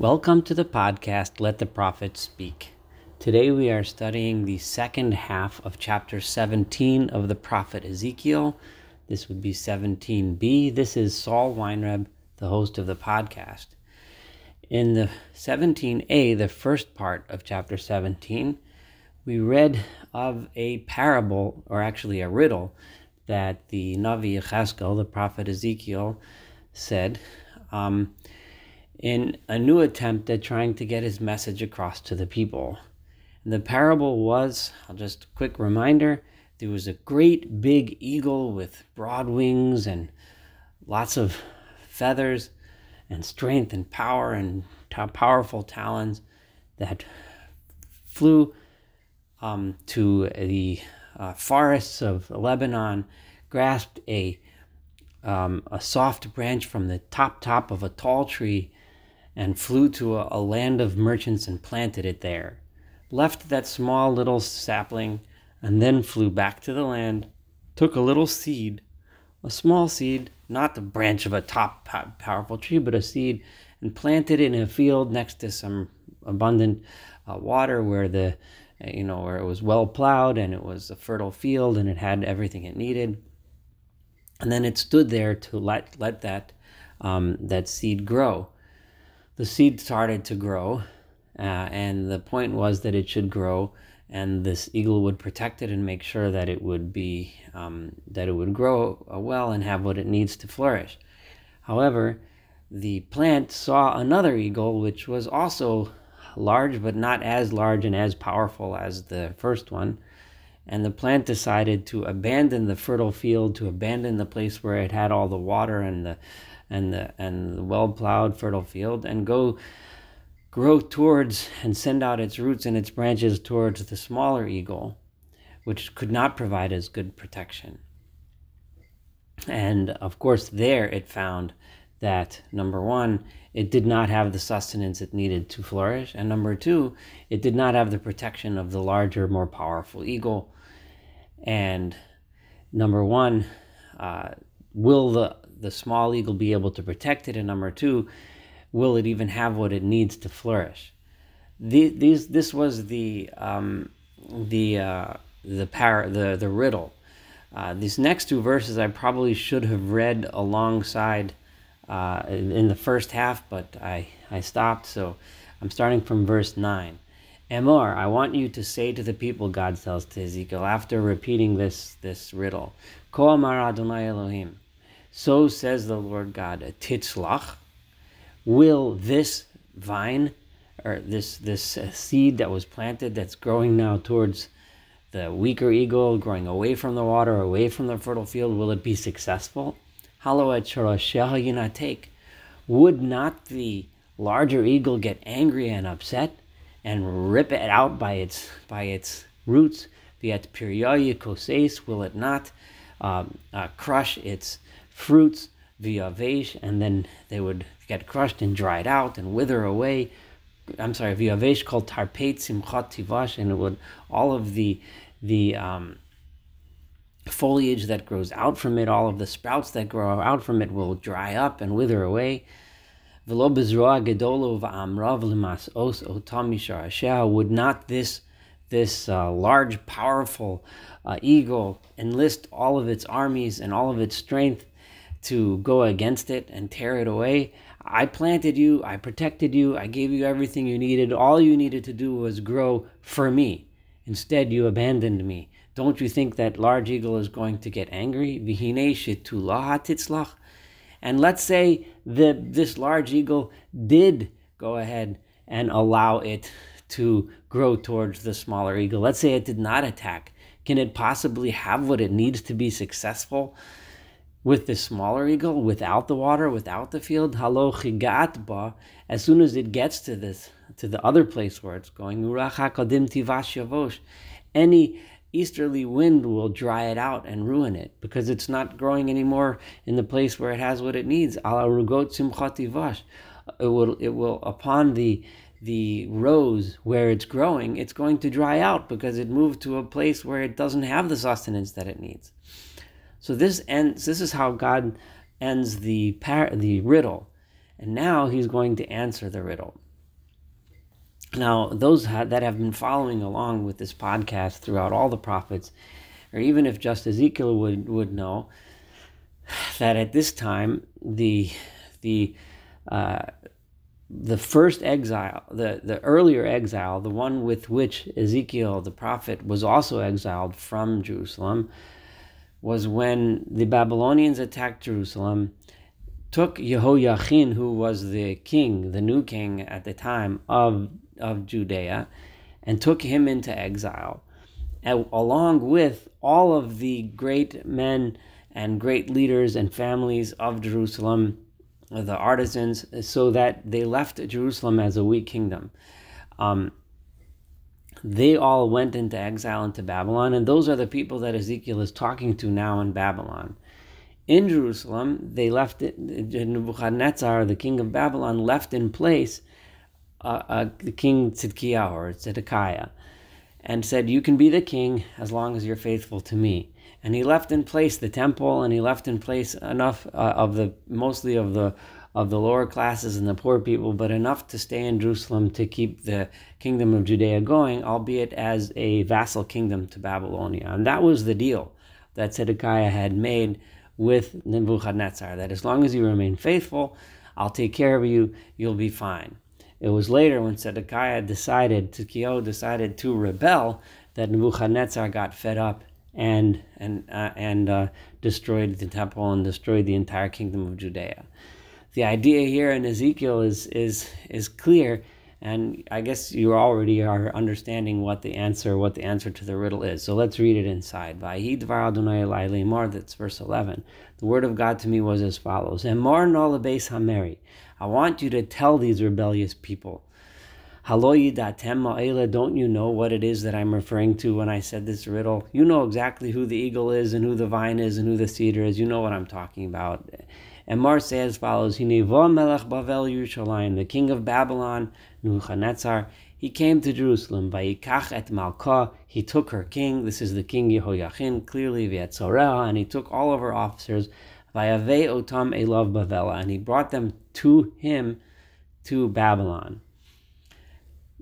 Welcome to the podcast, Let the Prophet Speak. Today we are studying the second half of chapter 17 of the prophet Ezekiel. This would be 17b. This is Saul Weinreb, the host of the podcast. In the 17a, the first part of chapter 17, we read of a parable, or actually a riddle, that the Navi Yecheskel, the prophet Ezekiel, said. Um, in a new attempt at trying to get his message across to the people. And the parable was, I'll just quick reminder, there was a great big eagle with broad wings and lots of feathers and strength and power and t- powerful talons that flew um, to the uh, forests of Lebanon, grasped a um, a soft branch from the top top of a tall tree and flew to a, a land of merchants and planted it there. Left that small little sapling and then flew back to the land, took a little seed, a small seed, not the branch of a top powerful tree, but a seed, and planted it in a field next to some abundant uh, water where the you know where it was well plowed and it was a fertile field and it had everything it needed and then it stood there to let let that um, that seed grow the seed started to grow, uh, and the point was that it should grow, and this eagle would protect it and make sure that it would be um, that it would grow uh, well and have what it needs to flourish. However, the plant saw another eagle, which was also large, but not as large and as powerful as the first one. And the plant decided to abandon the fertile field, to abandon the place where it had all the water and the and the, and well plowed fertile field and go grow towards and send out its roots and its branches towards the smaller eagle, which could not provide as good protection. And of course, there it found that number one, it did not have the sustenance it needed to flourish, and number two, it did not have the protection of the larger, more powerful eagle. And number one, uh, will the the small eagle be able to protect it? And number two, will it even have what it needs to flourish? The, these, this was the um, the uh, the par- the the riddle. Uh, these next two verses I probably should have read alongside uh, in, the first half, but I, I stopped. So I'm starting from verse 9. Emor, I want you to say to the people, God tells to Ezekiel, after repeating this, this riddle, Ko amar Adonai Elohim, so says the Lord God, titzlach, will this vine or this this uh, seed that was planted that's growing now towards the weaker eagle, growing away from the water, away from the fertile field, will it be successful? take. Would not the larger eagle get angry and upset and rip it out by its by its roots? Will it not um, uh, crush its fruits via vesh, and then they would get crushed and dried out and wither away. I'm sorry, via vesh called tarpet simchat tivash, and it would all of the the um, foliage that grows out from it, all of the sprouts that grow out from it will dry up and wither away. Would not this this uh, large, powerful uh, eagle enlist all of its armies and all of its strength to go against it and tear it away. I planted you, I protected you, I gave you everything you needed. All you needed to do was grow for me. Instead, you abandoned me. Don't you think that large eagle is going to get angry? And let's say that this large eagle did go ahead and allow it to grow towards the smaller eagle. Let's say it did not attack. Can it possibly have what it needs to be successful? With the smaller eagle, without the water, without the field, halo ba, as soon as it gets to this, to the other place where it's going, any easterly wind will dry it out and ruin it because it's not growing anymore in the place where it has what it needs. It will, it will, upon the the rose where it's growing, it's going to dry out because it moved to a place where it doesn't have the sustenance that it needs. So this ends. This is how God ends the par- the riddle, and now He's going to answer the riddle. Now, those that have been following along with this podcast throughout all the prophets, or even if just Ezekiel would, would know, that at this time the the uh, the first exile, the, the earlier exile, the one with which Ezekiel the prophet was also exiled from Jerusalem, was when the Babylonians attacked Jerusalem, took Jehoiachin, who was the king, the new king at the time of, of Judea, and took him into exile, along with all of the great men and great leaders and families of Jerusalem the artisans, so that they left Jerusalem as a weak kingdom. Um, they all went into exile into Babylon, and those are the people that Ezekiel is talking to now in Babylon. In Jerusalem, they left it, Nebuchadnezzar, the king of Babylon, left in place uh, uh, the king Tzidkiah or Zedekiah, and said, You can be the king as long as you're faithful to me and he left in place the temple and he left in place enough uh, of the mostly of the of the lower classes and the poor people but enough to stay in Jerusalem to keep the kingdom of Judea going albeit as a vassal kingdom to Babylonia and that was the deal that Zedekiah had made with Nebuchadnezzar that as long as you remain faithful I'll take care of you you'll be fine it was later when Zedekiah decided, Tzidkiyahu decided to rebel, that Nebuchadnezzar got fed up and and uh, and uh, destroyed the temple and destroyed the entire kingdom of Judea. The idea here in Ezekiel is is is clear, and I guess you already are understanding what the answer what the answer to the riddle is. So let's read it inside. That's verse eleven. The word of God to me was as follows: no hameri. I want you to tell these rebellious people don't you know what it is that I'm referring to when I said this riddle? You know exactly who the eagle is and who the vine is and who the cedar is. You know what I'm talking about. And Mar says as follows, melech Bavel Yerushalayim, the king of Babylon, Nebuchadnezzar, he came to Jerusalem, Vayikach et Malka, he took her king, this is the king Yehoiachin, clearly Vietzorah, and he took all of her officers, Vayave Otam Elav Bavela, and he brought them to him to Babylon.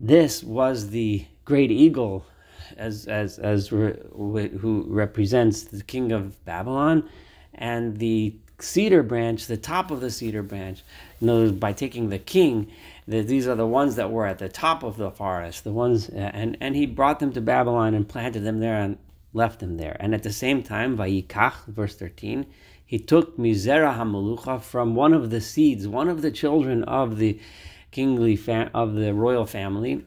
This was the great eagle, as as as re, who represents the king of Babylon, and the cedar branch, the top of the cedar branch, knows by taking the king, that these are the ones that were at the top of the forest, the ones, uh, and and he brought them to Babylon and planted them there and left them there. And at the same time, Vayikach, verse thirteen, he took Mizera Hamalucha from one of the seeds, one of the children of the kingly fa- of the royal family,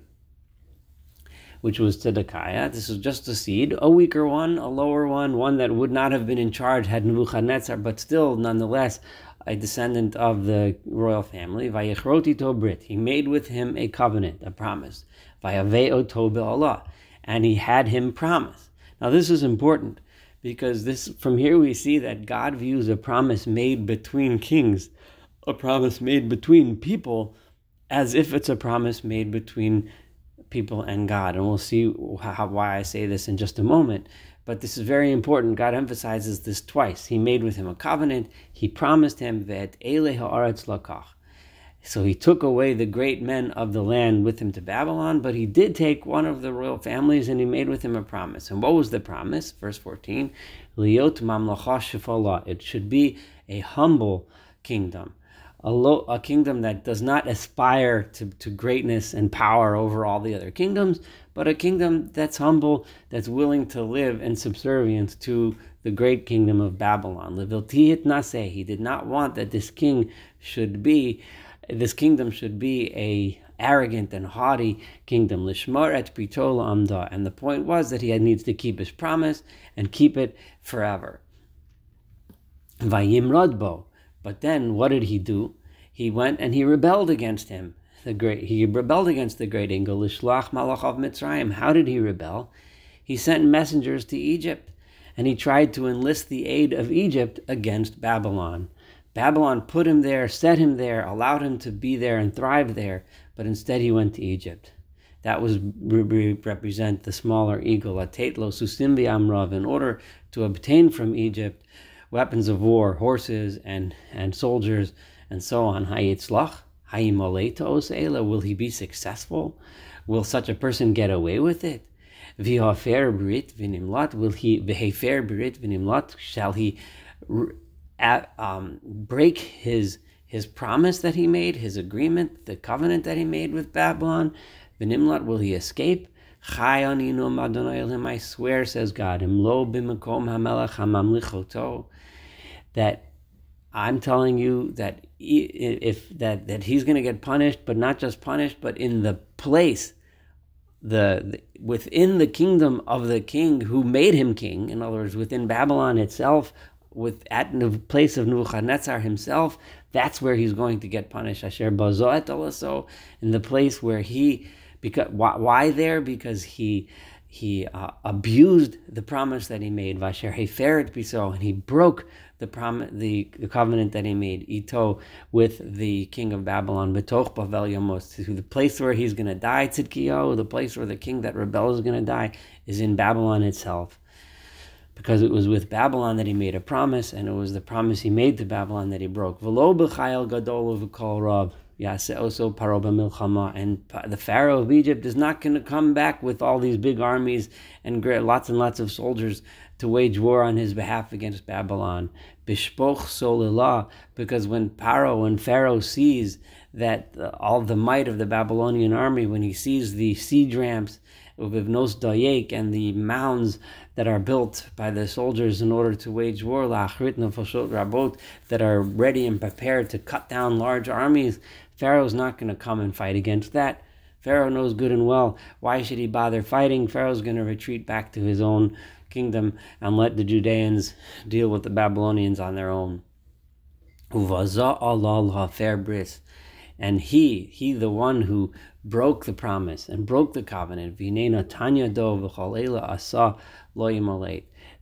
which was Zedekiah. This was just a seed, a weaker one, a lower one, one that would not have been in charge had Nebuchadnezzar, but still, nonetheless, a descendant of the royal family. Vayechroti to brit. He made with him a covenant, a promise. Vayaveo Allah. And he had him promise. Now this is important because this from here we see that God views a promise made between kings, a promise made between people as if it's a promise made between people and God. And we'll see how, why I say this in just a moment. But this is very important. God emphasizes this twice. He made with him a covenant. He promised him that Ele haaretz lakach. So he took away the great men of the land with him to Babylon, but he did take one of the royal families and he made with him a promise. And what was the promise? Verse 14, Liot mamlacha It should be a humble kingdom a, lo- a kingdom that does not aspire to, to greatness and power over all the other kingdoms, but a kingdom that's humble, that's willing to live in subservience to the great kingdom of Babylon. Leviltiyit He did not want that this king should be, this kingdom should be a arrogant and haughty kingdom. Lishmar et amda. And the point was that he needs to keep his promise and keep it forever. Vayim radbo. But then what did he do? He went and he rebelled against him. The great he rebelled against the great eagle, Lishlach Malach of Mitzrayim. How did he rebel? He sent messengers to Egypt and he tried to enlist the aid of Egypt against Babylon. Babylon put him there, set him there, allowed him to be there and thrive there, but instead he went to Egypt. That was re- represent the smaller eagle, a Tatlo Susimbi Amrav, in order to obtain from Egypt weapons of war, horses and, and soldiers, and so on. Hayitzlach, Will he be successful? Will such a person get away with it? V'hafer brit v'nimlat. Will he v'hefer brit v'nimlat? Shall he um, break his his promise that he made, his agreement, the covenant that he made with Babylon? V'nimlat. Will he escape? I swear, says God, that I'm telling you that if that that he's going to get punished, but not just punished, but in the place, the, the, within the kingdom of the king who made him king. In other words, within Babylon itself, with at the place of Nebuchadnezzar himself, that's where he's going to get punished. Asher bazoet also in the place where he because why, why there? Because he he uh, abused the promise that he made. Vasher heferet biso, and he broke the prom the, the covenant that he made ito with the king of Babylon. Betoch bavel yamos to the place where he's going to die. Tzidkiyahu, the place where the king that rebels is going to die, is in Babylon itself. Because it was with Babylon that he made a promise, and it was the promise he made to Babylon that he broke. V'lo b'chayel gadol v'kol rab also Paroba Milchama. And the Pharaoh of Egypt is not going to come back with all these big armies and lots and lots of soldiers to wage war on his behalf against Babylon. Bishpoch Solilah, because when Paro, when Pharaoh sees that uh, all the might of the Babylonian army, when he sees the siege ramps of Ivnos Dayek and the mounds that are built by the soldiers in order to wage war, rabot, that are ready and prepared to cut down large armies, Pharaoh's not going to come and fight against that. Pharaoh knows good and well why should he bother fighting. Pharaoh's going to retreat back to his own kingdom and let the Judeans deal with the Babylonians on their own. And he, he the one who broke the promise and broke the covenant,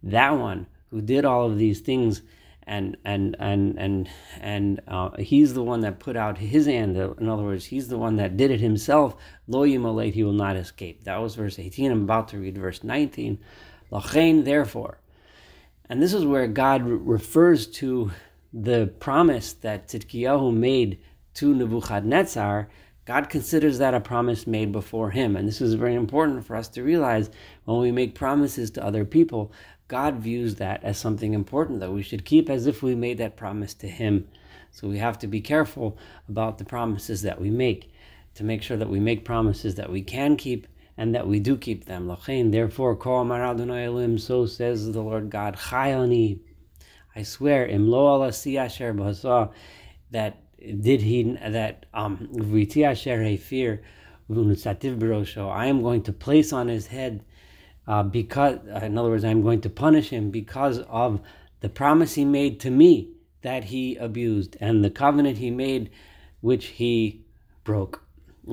that one who did all of these things and and and and and uh, he's the one that put out his hand. In other words, he's the one that did it himself. Lo yimalate, he will not escape. That was verse 18. I'm about to read verse 19. Lachain, therefore, and this is where God refers to the promise that Tzidkiyahu made to Nebuchadnezzar. God considers that a promise made before him. And this is very important for us to realize when we make promises to other people. God views that as something important that we should keep as if we made that promise to Him. So we have to be careful about the promises that we make to make sure that we make promises that we can keep and that we do keep them. Therefore, so says the Lord God, I swear, imlo asher that did he that um fear I am going to place on his head uh, because, in other words, I'm going to punish him because of the promise he made to me that he abused and the covenant he made which he broke.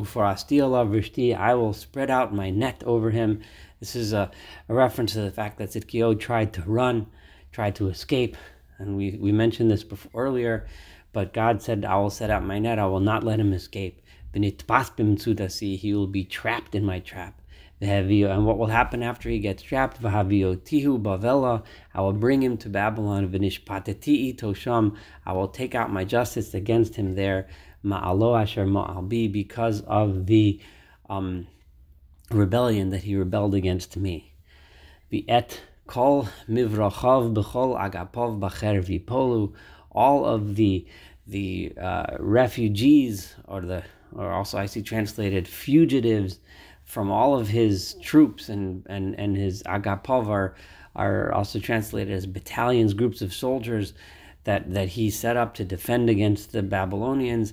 For Astiola Vrishti, I will spread out my net over him. This is a, a reference to the fact that Tzidkiyahu tried to run, tried to escape, and we, we mentioned this before earlier, but God said, I will set out my net, I will not let him escape. He will be trapped in my trap. And what will happen after he gets trapped? Tihu bavela. I will bring him to Babylon. V'nishpateti tosham. I will take out my justice against him there. Ma'alo asher ma'albi because of the um, rebellion that he rebelled against me. et kol mivrachav b'chol agapov b'cher v'polu. All of the the uh, refugees, or the or also I see translated fugitives from all of his troops and, and, and his agapov are, are also translated as battalions, groups of soldiers that, that he set up to defend against the Babylonians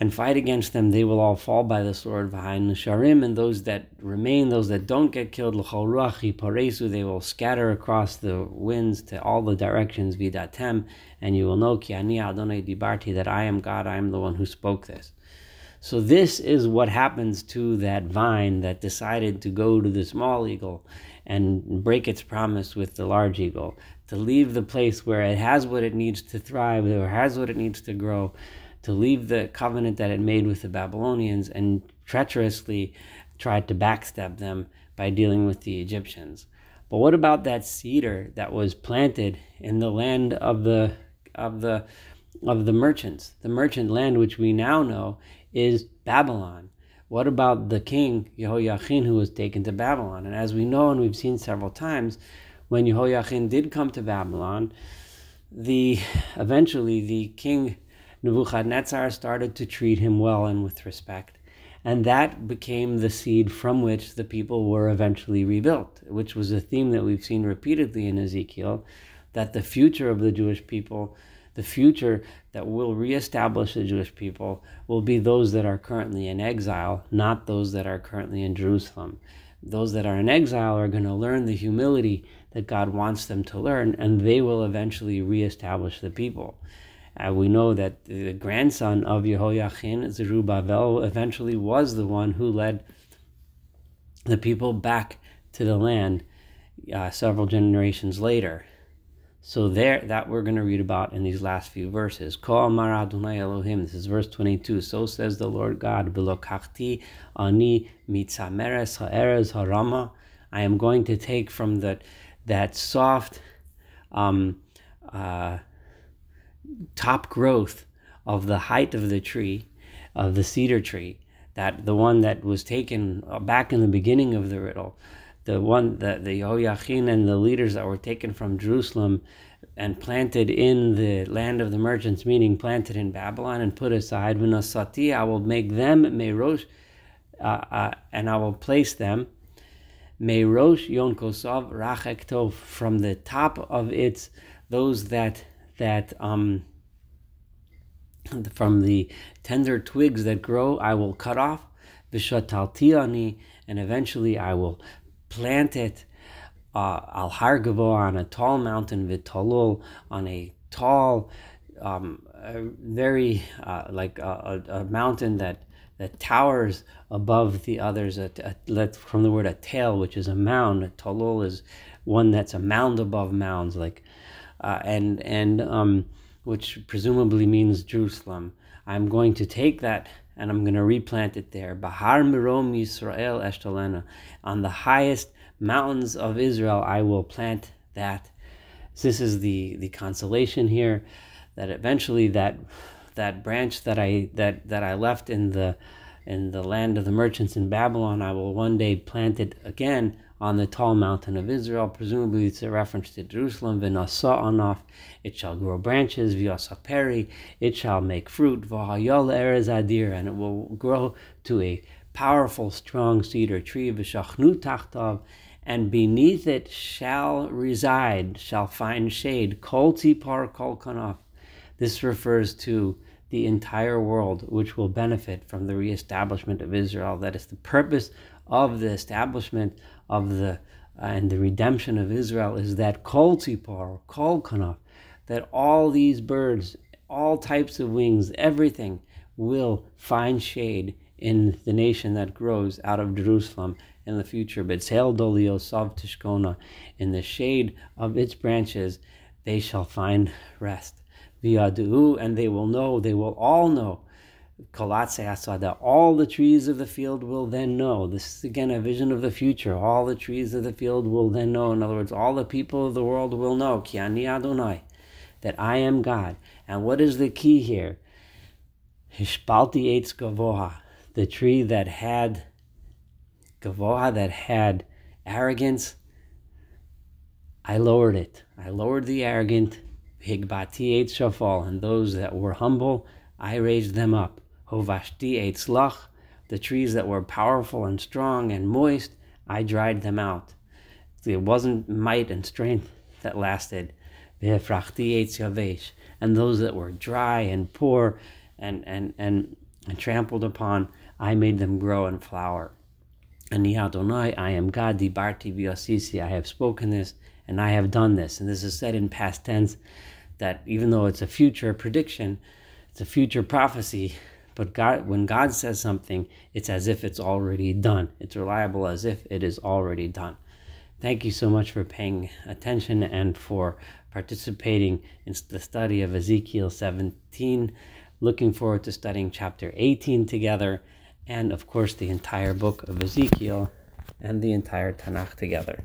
and fight against them. They will all fall by the sword behind the Sharim, and those that remain, those that don't get killed, they will scatter across the winds to all the directions, vidatem, and you will know, ki ani Adonai dibarti, that I am God, I am the one who spoke this. So this is what happens to that vine that decided to go to the small eagle and break its promise with the large eagle, to leave the place where it has what it needs to thrive, or has what it needs to grow, to leave the covenant that it made with the Babylonians and treacherously tried to backstab them by dealing with the Egyptians. But what about that cedar that was planted in the land of the of the of the merchants. The merchant land, which we now know, is Babylon. What about the king Jehoiachin who was taken to Babylon? And as we know and we've seen several times, when Jehoiachin did come to Babylon, the eventually the king Nebuchadnezzar started to treat him well and with respect. And that became the seed from which the people were eventually rebuilt, which was a theme that we've seen repeatedly in Ezekiel that the future of the Jewish people the future that will reestablish the Jewish people will be those that are currently in exile, not those that are currently in Jerusalem. Those that are in exile are going to learn the humility that God wants them to learn, and they will eventually reestablish the people. Uh, we know that the grandson of Jehoiachin, Zerubbabel, eventually was the one who led the people back to the land uh, several generations later. So there, that we're going to read about in these last few verses. Elohim. This is verse 22. So says the Lord God, Bilokachti ani mitzameres ha'erez harama. I am going to take from that that soft um, uh, top growth of the height of the tree, of the cedar tree, that the one that was taken back in the beginning of the riddle, the one that the Yehoiachin and the leaders that were taken from Jerusalem and planted in the land of the merchants, meaning planted in Babylon and put aside. Vinasati, I will make them merosh, uh, uh, and I will place them merosh yon kosov rachek from the top of its those that that um from the tender twigs that grow, I will cut off. Vishataltiani, and eventually I will plant it uh, al hargavo on a tall mountain, vitalul on a tall, um, a very uh, like a, a, a, mountain that that towers above the others. A, a, from the word a tail, which is a mound. A talul is one that's a mound above mounds, like uh, and and um, which presumably means Jerusalem. I'm going to take that and I'm going to replant it there. Bahar Mirom Yisrael Eshtalena. On the highest mountains of Israel, I will plant that. This is the, the consolation here that eventually that that branch that I that, that I left in the in the land of the merchants in Babylon, I will one day plant it again on the tall mountain of Israel. Presumably, it's a reference to Jerusalem. V'nasa anof, it shall grow branches. V'yasaperi, it shall make fruit. V'hayol erez adir, and it will grow to a powerful, strong cedar tree. V'shachnu tachtav, and beneath it shall reside, shall find shade. Kol tzipor kol kanaf. This refers to the entire world, which will benefit from the reestablishment of Israel. That is the purpose of the establishment of the uh, and the redemption of Israel is that kol tzipor, kol kanaf, that all these birds, all types of wings, everything will find shade in the nation that grows out of Jerusalem in the future. But Betzel dolio sav tishkona, in the shade of its branches, they shall find rest. Viadu, and they will know, they will all know that all the trees of the field will then know. This is again a vision of the future. All the trees of the field will then know. In other words, all the people of the world will know, Kiani Adonai, that I am God. And what is the key here? Hishpalti eitz gavoha, the tree that had gavoha, that had arrogance. I lowered it. I lowered the arrogant. Higbati eitz shafal, and those that were humble, I raised them up. Hovashti eitzlach, the trees that were powerful and strong and moist, I dried them out. It wasn't might and strength that lasted. And those that were dry and poor and, and, and, and trampled upon, I made them grow and flower. And Adonai, I am God, Dibarti Biosisi, I have spoken this and I have done this. And this is said in past tense that even though it's a future prediction, it's a future prophecy, but God, when God says something, it's as if it's already done. It's reliable as if it is already done. Thank you so much for paying attention and for participating in the study of Ezekiel 17. Looking forward to studying chapter 18 together, and of course, the entire book of Ezekiel and the entire Tanakh together.